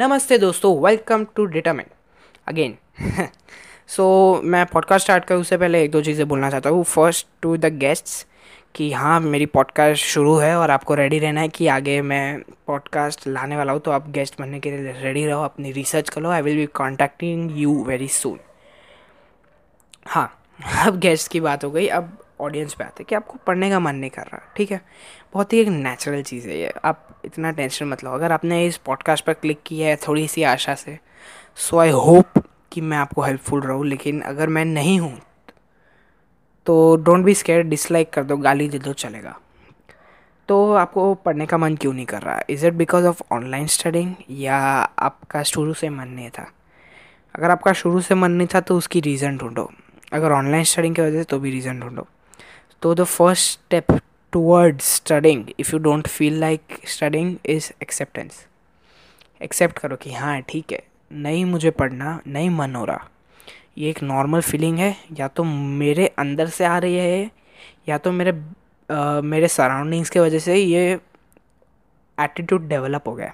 नमस्ते दोस्तों welcome to determine again so मैं पॉडकास्ट स्टार्ट करूँ उससे पहले एक दो चीज़ें बोलना चाहता हूँ। फ़र्स्ट टू द गेस्ट्स कि हाँ मेरी पॉडकास्ट शुरू है और आपको रेडी रहना है कि आगे मैं पॉडकास्ट लाने वाला हूँ तो आप गेस्ट बनने के लिए रेडी रहो, अपनी रिसर्च करो। I will be contacting you very soon हाँ अब गेस्ट की बात हो गई। अब ऑडियंस पे आते कि आपको पढ़ने का मन नहीं कर रहा, ठीक है? बहुत ही एक नेचुरल चीज़ है ये। आप इतना टेंशन मत लो। अगर आपने इस पॉडकास्ट पर क्लिक किया है थोड़ी सी आशा से सो आई होप कि मैं आपको हेल्पफुल रहूँ, लेकिन अगर मैं नहीं हूँ तो डोंट बी स्केयर डिसलाइक कर दो, गाली दे दो, चलेगा। तो आपको पढ़ने का मन क्यों नहीं कर रहा? Is it because of online studying या आपका शुरू से मन नहीं था? अगर आपका शुरू से मन नहीं था तो उसकी रीज़न ढूंढो। अगर ऑनलाइन स्टडिंग की वजह से तो भी रीज़न ढूंढो। तो the first step towards studying if you don't feel like studying is acceptance accept करो कि हाँ ठीक है। नहीं मुझे पढ़ना नहीं मन हो रहा। ये एक नॉर्मल फीलिंग है। या तो मेरे अंदर से आ रही है या तो मेरे आ, मेरे सराउंडिंग्स की वजह से ये एटीट्यूड डेवलप हो गया।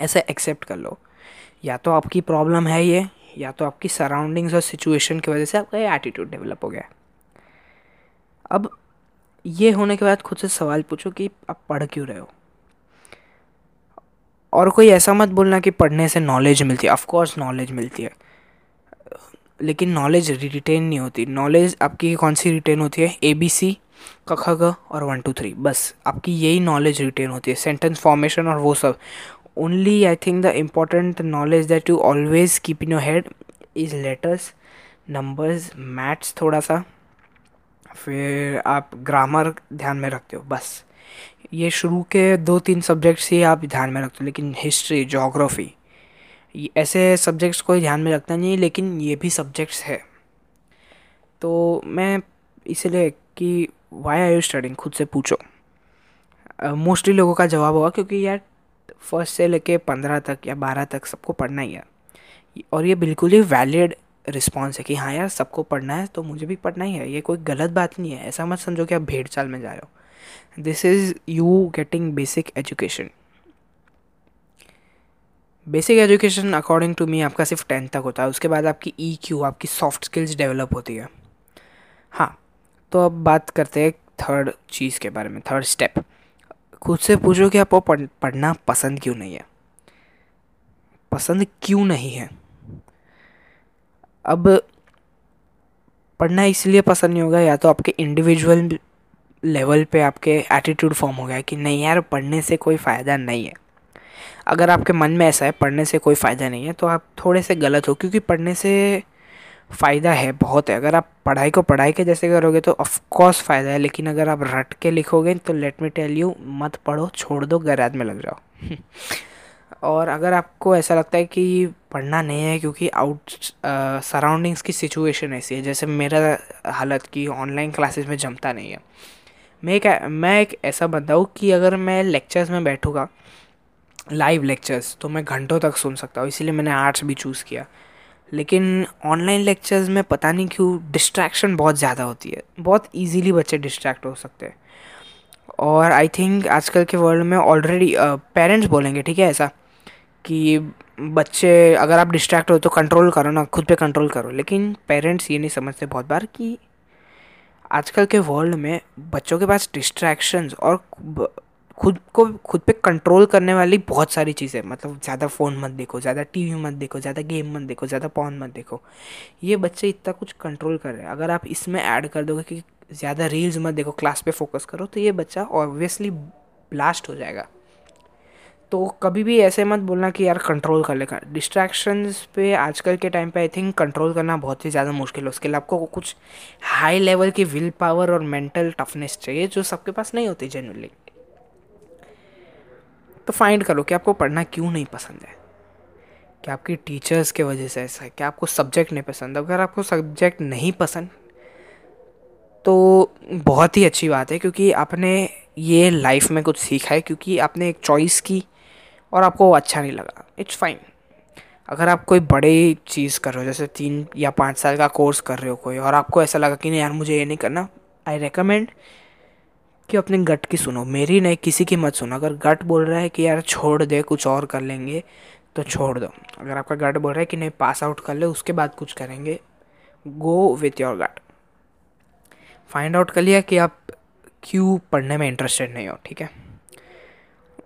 ऐसे एक्सेप्ट कर लो। या तो आपकी प्रॉब्लम है ये या तो आपकी सराउंडिंग्स और सिचुएशन की वजह से आपका ये एटीट्यूड डेवलप हो गया। अब ये होने के बाद खुद से सवाल पूछो कि आप पढ़ क्यों रहे हो? और कोई ऐसा मत बोलना कि पढ़ने से नॉलेज मिलती है। ऑफकोर्स नॉलेज मिलती है। लेकिन नॉलेज रिटेन नहीं होती। नॉलेज आपकी कौन सी रिटेन होती है? ए बी सी कख ग और वन टू थ्री बस, आपकी यही नॉलेज रिटेन होती है। सेंटेंस फॉर्मेशन और वो सब। Only I think the important knowledge that you always keep in your head is letters numbers maths थोड़ा सा। फिर आप ग्रामर ध्यान में रखते हो बस। ये शुरू के दो तीन सब्जेक्ट्स ही आप ध्यान में रखते हो लेकिन हिस्ट्री जोग्राफ़ी ऐसे सब्जेक्ट्स को ध्यान में रखता नहीं लेकिन ये भी सब्जेक्ट्स है। तो मैं इसलिए कि वाई आर यू स्टडिंग खुद से पूछो। मोस्टली uh, लोगों का जवाब होगा क्योंकि यार फ़र्स्ट से लेके पंद्रह तक या बारह तक सबको पढ़ना ही है। और ये बिल्कुल ही वैलिड रिस्पॉन्स है कि हाँ यार, सबको पढ़ना है तो मुझे भी पढ़ना ही है। ये कोई गलत बात नहीं है। ऐसा मत समझो कि आप भेड़ चाल में जा रहे हो। This is you getting basic education basic education according to me आपका सिर्फ़ टेंथ तक होता है। उसके बाद आपकी ई e क्यू आपकी सॉफ्ट स्किल्स डेवलप होती है। हाँ तो अब बात करते हैं थर्ड चीज़ के बारे में थर्ड स्टेप खुद से पूछो कि आपको पढ़ना पसंद क्यों नहीं है। पसंद क्यों नहीं है? अब पढ़ना इसलिए पसंद नहीं होगा, या तो आपके इंडिविजुअल लेवल पे आपके एटीट्यूड फॉर्म हो गया कि नहीं यार, पढ़ने से कोई फ़ायदा नहीं है। अगर आपके मन में ऐसा है, पढ़ने से कोई फ़ायदा नहीं है तो आप थोड़े से गलत हो, क्योंकि पढ़ने से फ़ायदा है, बहुत है। अगर आप पढ़ाई को पढ़ाई के जैसे करोगे तो ऑफकोर्स फ़ायदा है, लेकिन अगर आप रट के लिखोगे तो लेट मी टेल यू मत पढ़ो, छोड़ दो गैराज में लग जाओ। और अगर आपको ऐसा लगता है कि पढ़ना नहीं है क्योंकि आउट सराउंडिंग्स की सिचुएशन ऐसी है, जैसे मेरा हालत की ऑनलाइन क्लासेस में जमता नहीं है। मैं एक मैं एक ऐसा बंदा हूँ कि अगर मैं लेक्चर्स में बैठूँगा लाइव लेक्चर्स तो मैं घंटों तक सुन सकता हूँ, इसीलिए मैंने आर्ट्स भी चूज़ किया। लेकिन ऑनलाइन लेक्चर्स में पता नहीं क्यों डिस्ट्रैक्शन बहुत ज़्यादा होती है, बहुत इजीली बच्चे डिस्ट्रैक्ट हो सकते हैं। और आई थिंक आजकल के वर्ल्ड में ऑलरेडी पेरेंट्स बोलेंगे, ठीक है ऐसा? कि बच्चे, अगर आप डिस्ट्रैक्ट हो तो कंट्रोल करो ना, खुद पे कंट्रोल करो। लेकिन पेरेंट्स ये नहीं समझते बहुत बार कि आजकल के वर्ल्ड में बच्चों के पास डिस्ट्रैक्शंस और खुद को, खुद पे कंट्रोल करने वाली बहुत सारी चीज़ें मतलब ज़्यादा फ़ोन मत देखो, ज़्यादा टीवी मत देखो, ज़्यादा गेम मत देखो, ज़्यादा पॉन मत देखो। ये बच्चे इतना कुछ कंट्रोल कर रहे हैं। अगर आप इसमें ऐड कर दोगे कि ज़्यादा रील्स मत देखो क्लास पे फोकस करो तो ये बच्चा ऑब्वियसली ब्लास्ट हो जाएगा। तो कभी भी ऐसे मत बोलना कि यार कंट्रोल कर लेगा डिस्ट्रैक्शंस पे आजकल के टाइम पे आई थिंक कंट्रोल करना बहुत ही ज़्यादा मुश्किल है। उसके लिए आपको कुछ हाई लेवल की विल पावर और मेंटल टफनेस चाहिए जो सबके पास नहीं होती जनरली तो फाइंड करो कि आपको पढ़ना क्यों नहीं पसंद है। क्या आपकी टीचर्स के वजह से ऐसा है क्या आपको सब्जेक्ट नहीं पसंद। अगर आपको सब्जेक्ट नहीं पसंद तो बहुत ही अच्छी बात है, क्योंकि आपने ये लाइफ में कुछ सीखा है, क्योंकि आपने एक चॉइस की। और आपको वो अच्छा नहीं लगा। इट्स फाइन अगर आप कोई बड़ी चीज़ कर रहे हो, जैसे तीन या पाँच साल का कोर्स कर रहे हो कोई, और आपको ऐसा लगा कि नहीं यार, मुझे ये नहीं करना आई रिकमेंड कि अपने गट की सुनो। मेरी नहीं, किसी की मत सुनो। अगर गट बोल रहा है कि यार, छोड़ दे, कुछ और कर लेंगे तो छोड़ दो। अगर आपका गट बोल रहा है कि नहीं पास आउट कर ले, उसके बाद कुछ करेंगे go with your gut find out कर लिया कि आप क्यों पढ़ने में इंटरेस्टेड नहीं हो, ठीक है?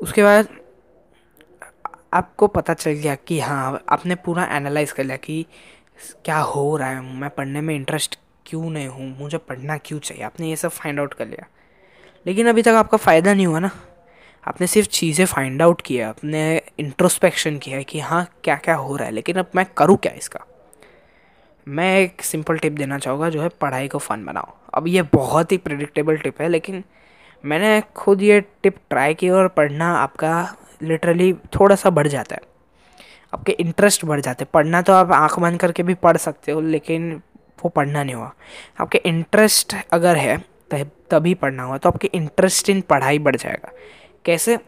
उसके बाद आपको पता चल गया कि हाँ आपने पूरा एनालाइज कर लिया कि क्या हो रहा है, मैं पढ़ने में इंटरेस्ट क्यों नहीं हूँ, मुझे पढ़ना क्यों चाहिए? आपने ये सब फाइंड आउट कर लिया। लेकिन अभी तक आपका फ़ायदा नहीं हुआ ना। आपने सिर्फ़ चीज़ें फाइंड आउट किया आपने इंट्रोस्पेक्शन किया कि हाँ क्या क्या हो रहा है, लेकिन अब मैं करूँ क्या इसका? मैं एक सिंपल टिप देना चाहूँगा, जो है पढ़ाई को फ़न बनाओ। अब ये बहुत ही प्रिडिक्टेबल टिप है, लेकिन मैंने खुद ये टिप ट्राई की और पढ़ना आपका लिटरली थोड़ा सा बढ़ जाता है। आपके इंटरेस्ट बढ़ जाते हैं। पढ़ना तो आप आँख बंद करके भी पढ़ सकते हो, लेकिन वो पढ़ना नहीं हुआ। आपके इंटरेस्ट अगर है तभी पढ़ना हुआ तो आपके इंटरेस्ट इन पढ़ाई बढ़ जाएगा। कैसे?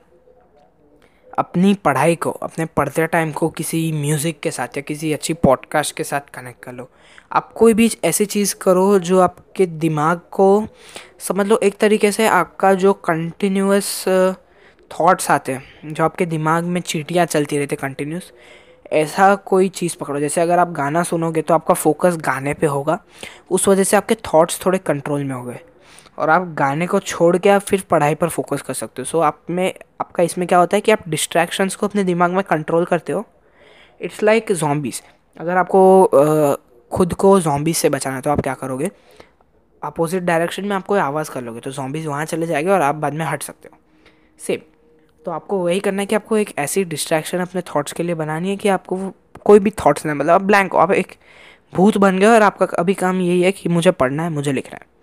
अपनी पढ़ाई को, अपने पढ़ते टाइम को किसी म्यूज़िक के साथ या किसी अच्छी पॉडकास्ट के साथ कनेक्ट कर लो। आप कोई भी ऐसी चीज़ करो जो आपके दिमाग को, समझ लो, एक तरीके से आपका जो कंटिन्यूस थॉट्स आते हैं, जो आपके दिमाग में चीटियाँ चलती रहती कंटिन्यूस ऐसा कोई चीज़ पकड़ो। जैसे अगर आप गाना सुनोगे तो आपका फोकस गाने पे होगा, उस वजह से आपके थॉट्स थोड़े कंट्रोल में हो गए और आप गाने को छोड़ के आप फिर पढ़ाई पर फोकस कर सकते हो। सो आप में आपका इसमें क्या होता है कि आप डिस्ट्रैक्शंस को अपने दिमाग में कंट्रोल करते हो। इट्स लाइक जॉम्बीज अगर आपको आ, खुद को जॉम्बीज से बचाना है तो आप क्या करोगे? अपोजिट डायरेक्शन में आपको आवाज़ कर लोगे तो जॉम्बीज वहाँ चले जाएँगे और आप बाद में हट सकते हो। सेम तो आपको वही करना है कि आपको एक ऐसी डिस्ट्रैक्शन अपने थॉट्स के लिए बनानी है कि आपको कोई भी थॉट्स नहीं मतलब आप ब्लैंक आप एक भूत बन गए और आपका अभी काम यही है कि मुझे पढ़ना है मुझे लिखना है।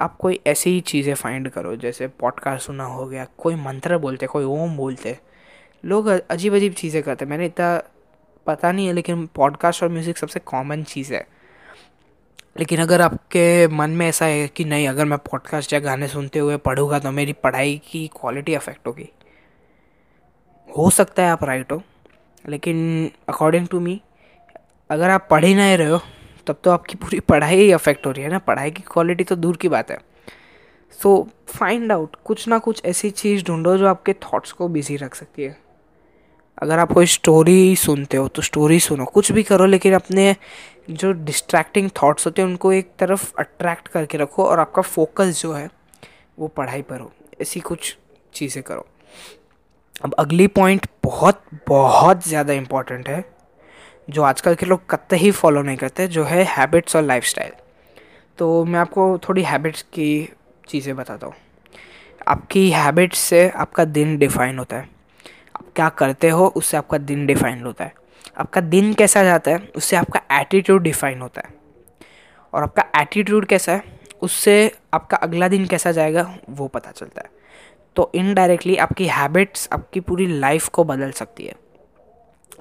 आप कोई ऐसी ही चीज़ें फाइंड करो, जैसे पॉडकास्ट सुना हो गया, कोई मंत्र बोलते, कोई ओम बोलते। लोग अजीब अजीब चीज़ें करते मैंने इतना पता नहीं है, लेकिन पॉडकास्ट और म्यूज़िक सबसे कॉमन चीज़ है। लेकिन अगर आपके मन में ऐसा है कि नहीं, अगर मैं पॉडकास्ट या गाने सुनते हुए पढ़ूँगा तो मेरी पढ़ाई की क्वालिटी अफेक्ट होगी। हो सकता है आप राइट हो, लेकिन अकॉर्डिंग टू मी अगर आप पढ़ ही नहीं रहे हो तब तो आपकी पूरी पढ़ाई ही अफेक्ट हो रही है ना? पढ़ाई की क्वालिटी तो दूर की बात है। सो फाइंड आउट कुछ ना कुछ ऐसी चीज़ ढूंढो जो आपके थॉट्स को बिज़ी रख सकती है। अगर आप कोई स्टोरी सुनते हो तो स्टोरी सुनो। कुछ भी करो, लेकिन अपने जो डिस्ट्रैक्टिंग थॉट्स होते हैं, उनको एक तरफ़ अट्रैक्ट करके रखो और आपका फोकस जो है, वो पढ़ाई पर हो। ऐसी कुछ चीज़ें करो। अब अगली पॉइंट बहुत बहुत ज़्यादा इंपॉर्टेंट है। जो आजकल के लोग कत्ते ही फॉलो नहीं करते, जो है हैबिट्स और लाइफस्टाइल तो मैं आपको थोड़ी हैबिट्स की चीज़ें बताता हूँ। आपकी हैबिट्स से आपका दिन डिफाइन होता है। आप क्या करते हो, उससे आपका दिन डिफाइन होता है। आपका दिन कैसा जाता है, उससे आपका एटीट्यूड डिफाइन होता है। और आपका एटीट्यूड कैसा है, उससे आपका अगला दिन कैसा जाएगा, वो पता चलता है। तो इनडायरेक्टली आपकी हैबिट्स आपकी पूरी लाइफ को बदल सकती है।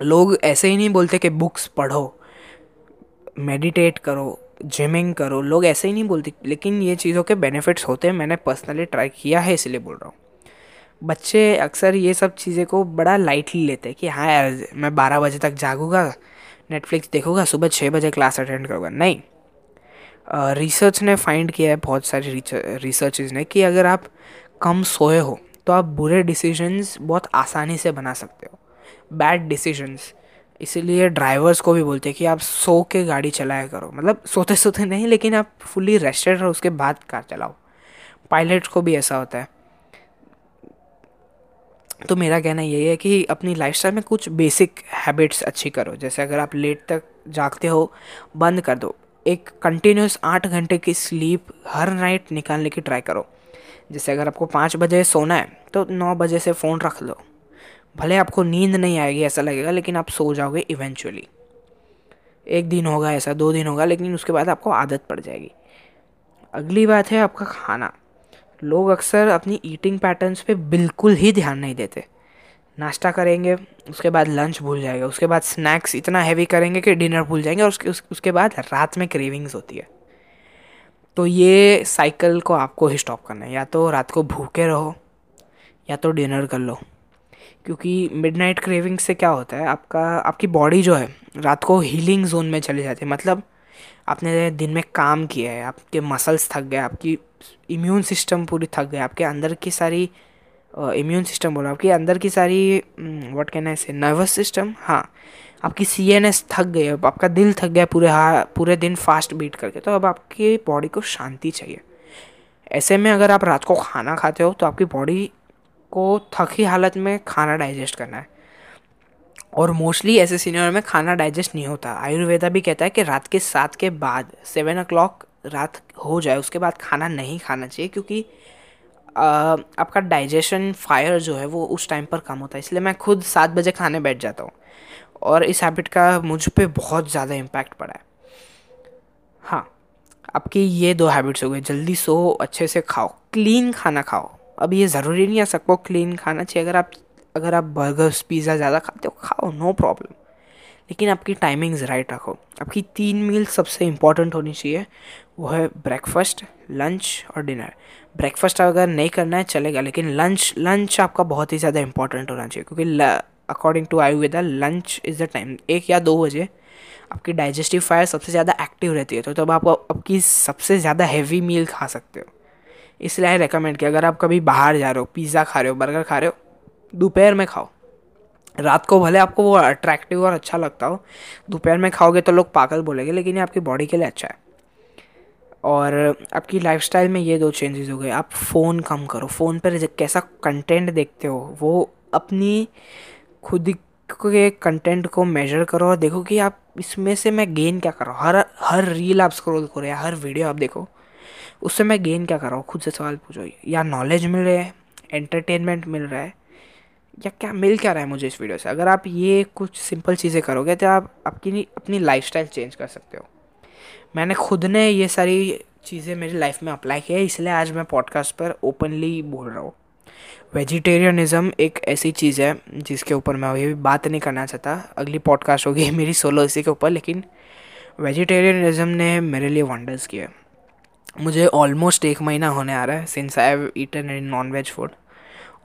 लोग ऐसे ही नहीं बोलते कि बुक्स पढ़ो मेडिटेट करो जिमिंग करो, लोग ऐसे ही नहीं बोलते। लेकिन ये चीज़ों के बेनिफिट्स होते हैं, मैंने पर्सनली ट्राई किया है, इसलिए बोल रहा हूँ। बच्चे अक्सर ये सब चीज़ें को बड़ा लाइटली लेते हैं कि हाँ यार, मैं बारह बजे तक जागूँगा नेटफ्लिक्स देखूँगा, सुबह छः बजे क्लास अटेंड करूँगा। नहीं। रिसर्च ने फाइंड किया है, बहुत सारी रिसर्चेज ने, कि अगर आप कम सोए हो तो आप बुरे डिसीजंस बहुत आसानी से बना सकते हो। बैड डिसीजंस इसीलिए ड्राइवर्स को भी बोलते हैं कि आप सो के गाड़ी चलाया करो। मतलब सोते सोते नहीं, लेकिन आप फुली रेस्टेड रहो, उसके बाद कार चलाओ। पायलट्स को भी ऐसा होता है। तो मेरा कहना यही है कि अपनी लाइफस्टाइल में कुछ बेसिक हैबिट्स अच्छी करो। जैसे अगर आप लेट तक जागते हो, बंद कर दो। एक कंटिन्यूस आठ घंटे की स्लीप हर नाइट निकालने की ट्राई करो। जैसे अगर आपको पाँच बजे सोना है तो नौ बजे से फ़ोन रख लो। भले आपको नींद नहीं आएगी ऐसा लगेगा, लेकिन आप सो जाओगे इवेंचुअली एक दिन होगा ऐसा, दो दिन होगा, लेकिन उसके बाद आपको आदत पड़ जाएगी। अगली बात है आपका खाना। लोग अक्सर अपनी ईटिंग पैटर्न्स पे बिल्कुल ही ध्यान नहीं देते। नाश्ता करेंगे, उसके बाद लंच भूल जाएगा, उसके बाद स्नैक्स इतना हैवी करेंगे कि डिनर भूल जाएँगे, और उसके उसके बाद रात में क्रेविंग्स होती है। तो ये साइकिल को आपको ही स्टॉप करना है। या तो रात को भूखे रहो, या तो डिनर कर लो। क्योंकि मिडनाइट क्रेविंग से क्या होता है, आपका, आपकी बॉडी जो है, रात को हीलिंग जोन में चली जाती है। मतलब आपने दिन में काम किया है, आपके मसल्स थक गए, आपकी इम्यून सिस्टम पूरी थक गए आपके अंदर की सारी इम्यून सिस्टम बोलो, आपके अंदर की सारी व्हाट कहना है से नर्वस सिस्टम हाँ आपकी सी एन एस थक गई, अब आपका दिल थक गया पूरे हा, पूरे दिन फास्ट बीट करके तो अब आपकी बॉडी को शांति चाहिए। ऐसे में अगर आप रात को खाना खाते हो तो आपकी बॉडी को थकी हालत में खाना डाइजेस्ट करना है। और मोस्टली ऐसे सीनियर में खाना डाइजेस्ट नहीं होता। आयुर्वेदा भी कहता है कि रात के सात के बाद सेवन ओ रात हो जाए, उसके बाद खाना नहीं खाना चाहिए क्योंकि आपका डाइजेशन फायर जो है वो उस टाइम पर कम होता है। इसलिए मैं खुद सात बजे खाने बैठ जाता हूँ। और इस हैबिट का मुझ पर बहुत ज़्यादा इम्पैक्ट पड़ा है। हाँ आपकी ये दो हैबिट्स हो गई। जल्दी सो, अच्छे से खाओ क्लीन खाना खाओ। अब ये ज़रूरी नहीं है सबको क्लीन खाना चाहिए। अगर आप अगर आप बर्गर्स पिज़्ज़ा ज़्यादा खाते हो, खाओ नो प्रॉब्लम लेकिन आपकी टाइमिंग्स राइट रखो। आपकी तीन मील सबसे इंपॉर्टेंट होनी चाहिए, वो है ब्रेकफास्ट लंच और डिनर ब्रेकफास्ट अगर नहीं करना है, चलेगा, लेकिन लंच लंच आपका बहुत ही ज़्यादा इंपॉर्टेंट होना चाहिए, क्योंकि according to Ayurveda lunch is the time एक या दो बजे आपकी डाइजेस्टिव फायर सबसे ज़्यादा एक्टिव रहती है तो तब आप आपकी सबसे ज़्यादा हैवी मील खा सकते हो। इसलिए रिकमेंड कि अगर आप कभी बाहर जा रहे हो पिज़्ज़ा खा रहे हो बर्गर खा रहे हो, दोपहर में खाओ। रात को भले आपको वो अट्रैक्टिव और अच्छा लगता हो, दोपहर में खाओगे तो लोग पागल बोलेंगे, लेकिन ये आपकी बॉडी के लिए अच्छा है। और आपकी लाइफस्टाइल में ये दो चेंजेस हो गए। आप फ़ोन कम करो। फ़ोन पर कैसा कंटेंट देखते हो, वो अपनी खुद के कंटेंट को मेजर करो और देखो कि आप इसमें से मैं गेन क्या कर हर हर रील आप स्क्रॉल करो या हर वीडियो आप देखो उससे मैं गेन क्या कर रहा हूँ? खुद से सवाल पूछो। या नॉलेज मिल रहा है? एंटरटेनमेंट मिल रहा है? या क्या, मिल क्या रहा है मुझे इस वीडियो से? अगर आप ये कुछ सिंपल चीज़ें करोगे तो आप आपकी अपनी लाइफ चेंज कर सकते हो। मैंने खुद ने ये सारी चीज़ें मेरी लाइफ में अप्लाई किया है, इसलिए आज मैं पॉडकास्ट पर ओपनली बोल रहा हूँ। वेजिटेरियनिज़म एक ऐसी चीज़ है, जिसके ऊपर मैं अभी बात नहीं करना चाहता। अगली पॉडकास्ट होगी मेरी सोलो इसी के ऊपर, लेकिन वेजिटेरियनिज़म ने मेरे लिए वंडर्स किए मुझे ऑलमोस्ट एक महीना होने आ रहा है since I have eaten in non veg food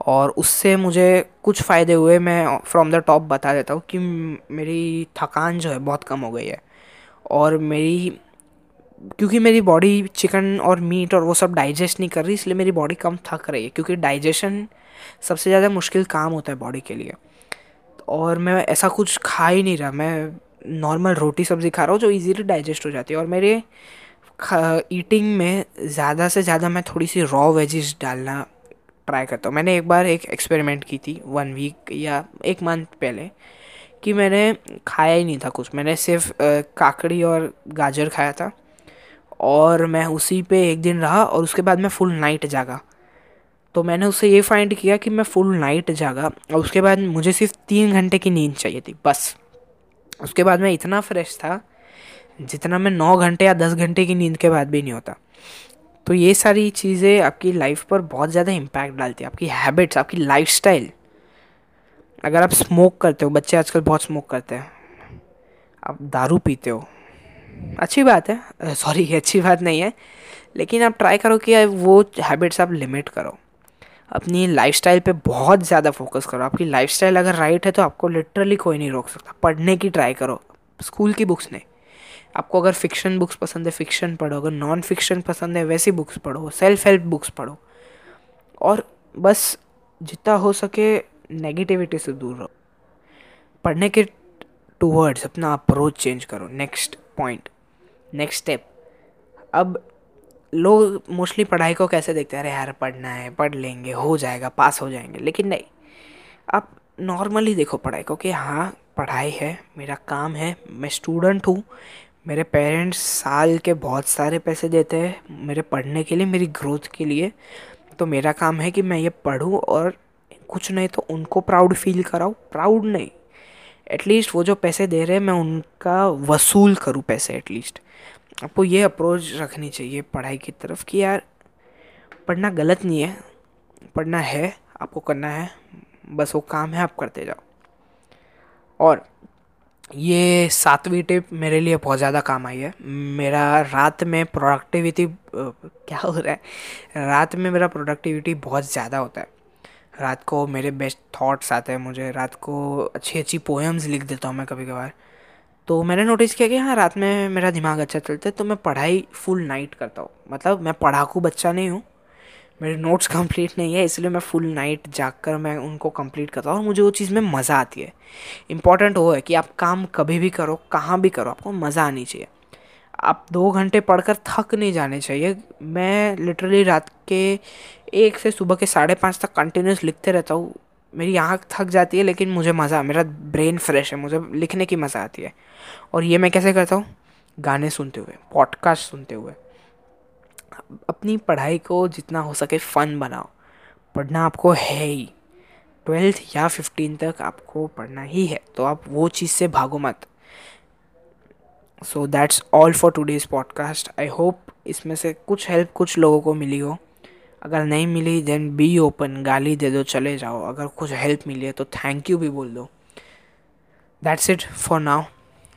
और उससे मुझे कुछ फ़ायदे हुए, मैं फ्रॉम द टॉप बता देता हूँ कि मेरी थकान जो है बहुत कम हो गई है। और मेरी, क्योंकि मेरी बॉडी चिकन और मीट और वो सब डाइजेस्ट नहीं कर रही, इसलिए मेरी बॉडी कम थक रही है, क्योंकि डाइजेशन सबसे ज़्यादा मुश्किल काम होता है बॉडी के लिए। और मैं ऐसा कुछ खा ही नहीं रहा, मैं नॉर्मल रोटी सब्ज़ी खा रहा हूँ जो इजीली डाइजेस्ट हो जाती है। और मेरे ईटिंग में ज़्यादा से ज़्यादा मैं थोड़ी सी रॉ वेजिस डालना ट्राई करता हूँ। मैंने एक बार एक एक्सपेरिमेंट की थी वन वीक या एक मंथ पहले कि मैंने खाया ही नहीं था कुछ। मैंने सिर्फ़ काकड़ी और गाजर खाया था और मैं उसी पे एक दिन रहा और उसके बाद मैं फुल नाइट जागा। तो मैंने उससे ये फाइंड किया कि मैं फुल नाइट जागा और उसके बाद मुझे सिर्फ़ तीन घंटे की नींद चाहिए थी, बस। उसके बाद मैं इतना फ्रेश था जितना मैं नौ घंटे या दस घंटे की नींद के बाद भी नहीं होता। तो ये सारी चीज़ें आपकी लाइफ पर बहुत ज़्यादा इम्पैक्ट डालती है। आपकी हैबिट्स आपकी लाइफ अगर आप स्मोक करते हो, बच्चे आजकल बहुत स्मोक करते हैं। आप दारू पीते हो। अच्छी बात है। सॉरी अच्छी बात नहीं है। लेकिन आप ट्राई करो कि वो हैबिट्स आप लिमिट करो। अपनी लाइफस्टाइल पे बहुत ज़्यादा फोकस करो। आपकी लाइफस्टाइल अगर राइट है तो आपको लिटरली कोई नहीं रोक सकता। पढ़ने की ट्राई करो। स्कूल की बुक्स नहीं। आपको अगर फिक्शन बुक्स पसंद है फिक्शन पढ़ो, अगर नॉन फिक्शन पसंद है, वैसी बुक्स पढ़ो सेल्फ हेल्प बुक्स पढ़ो। और बस जितना हो सके नेगेटिविटी से दूर रहो। पढ़ने के टूवर्ड्स अपना अप्रोच चेंज करो नेक्स्ट पॉइंट नेक्स्ट स्टेप अब लोग मोस्टली पढ़ाई को कैसे देखते हैं? अरे यार, पढ़ना है, पढ़ लेंगे, हो जाएगा पास हो जाएँगे। लेकिन नहीं, आप नॉर्मली देखो पढ़ाई को कि हाँ पढ़ाई है, मेरा काम है, मैं स्टूडेंट हूँ मेरे पेरेंट्स साल के बहुत सारे पैसे देते हैं मेरे पढ़ने के लिए, मेरी ग्रोथ के लिए। तो मेरा काम है कि मैं ये पढ़ूँ और कुछ नहीं तो उनको प्राउड फील कराऊँ। प्राउड नहीं। एटलीस्ट वो जो पैसे दे रहे हैं, मैं उनका वसूल करूँ पैसे एटलीस्ट आपको ये अप्रोच रखनी चाहिए पढ़ाई की तरफ़ कि यार, पढ़ना गलत नहीं है, पढ़ना है, आपको करना है, बस वो काम है, आप करते जाओ। और ये सातवीं टिप मेरे लिए बहुत ज़्यादा काम आई है। मेरा रात में प्रोडक्टिविटी क्या हो रहा है? रात में मेरा प्रोडक्टिविटी बहुत ज़्यादा होता है। रात को मेरे बेस्ट थॉट्स आते हैं मुझे। रात को अच्छी अच्छी पोएम्स लिख देता हूँ मैं कभी कभार तो मैंने नोटिस किया कि हाँ रात में मेरा दिमाग अच्छा चलता है तो मैं पढ़ाई फुल नाइट करता हूँ। मतलब मैं पढ़ाकू बच्चा नहीं हूँ मेरे नोट्स कंप्लीट नहीं है, इसलिए मैं फुल नाइट जाग कर मैं उनको कंप्लीट करता हूँ और मुझे वो चीज़ में मज़ा आती है। इंपॉर्टेंट वो है कि आप काम कभी भी करो, कहाँ भी करो, आपको मज़ा आनी चाहिए। आप दो घंटे पढ़कर थक नहीं जाने चाहिए। मैं लिटरली रात के एक से सुबह के साढ़े पाँच तक कंटिन्यूस लिखते रहता हूँ। मेरी आँख थक जाती है, लेकिन मुझे मज़ा, मेरा ब्रेन फ्रेश है, मुझे लिखने की मज़ा आती है। और ये मैं कैसे करता हूँ? गाने सुनते हुए पॉडकास्ट सुनते हुए। अपनी पढ़ाई को जितना हो सके फ़न बनाओ। पढ़ना आपको है ही। ट्वेल्थ या फिफ्टीन तक आपको पढ़ना ही है तो आप वो चीज़ से भागो मत। So that's all for today's podcast I hope इसमें से कुछ हेल्प कुछ लोगों को मिली हो। अगर नहीं मिली देन बी ओपन गाली दे दो, चले जाओ। अगर कुछ हेल्प मिली है तो थैंक यू भी बोल दो। दैट्स इट फॉर नाउ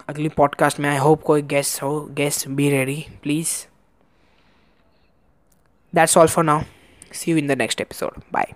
अगली पॉडकास्ट में आई होप कोई गेस्ट हो guest be ready please That's all for now. See you in the next episode. Bye.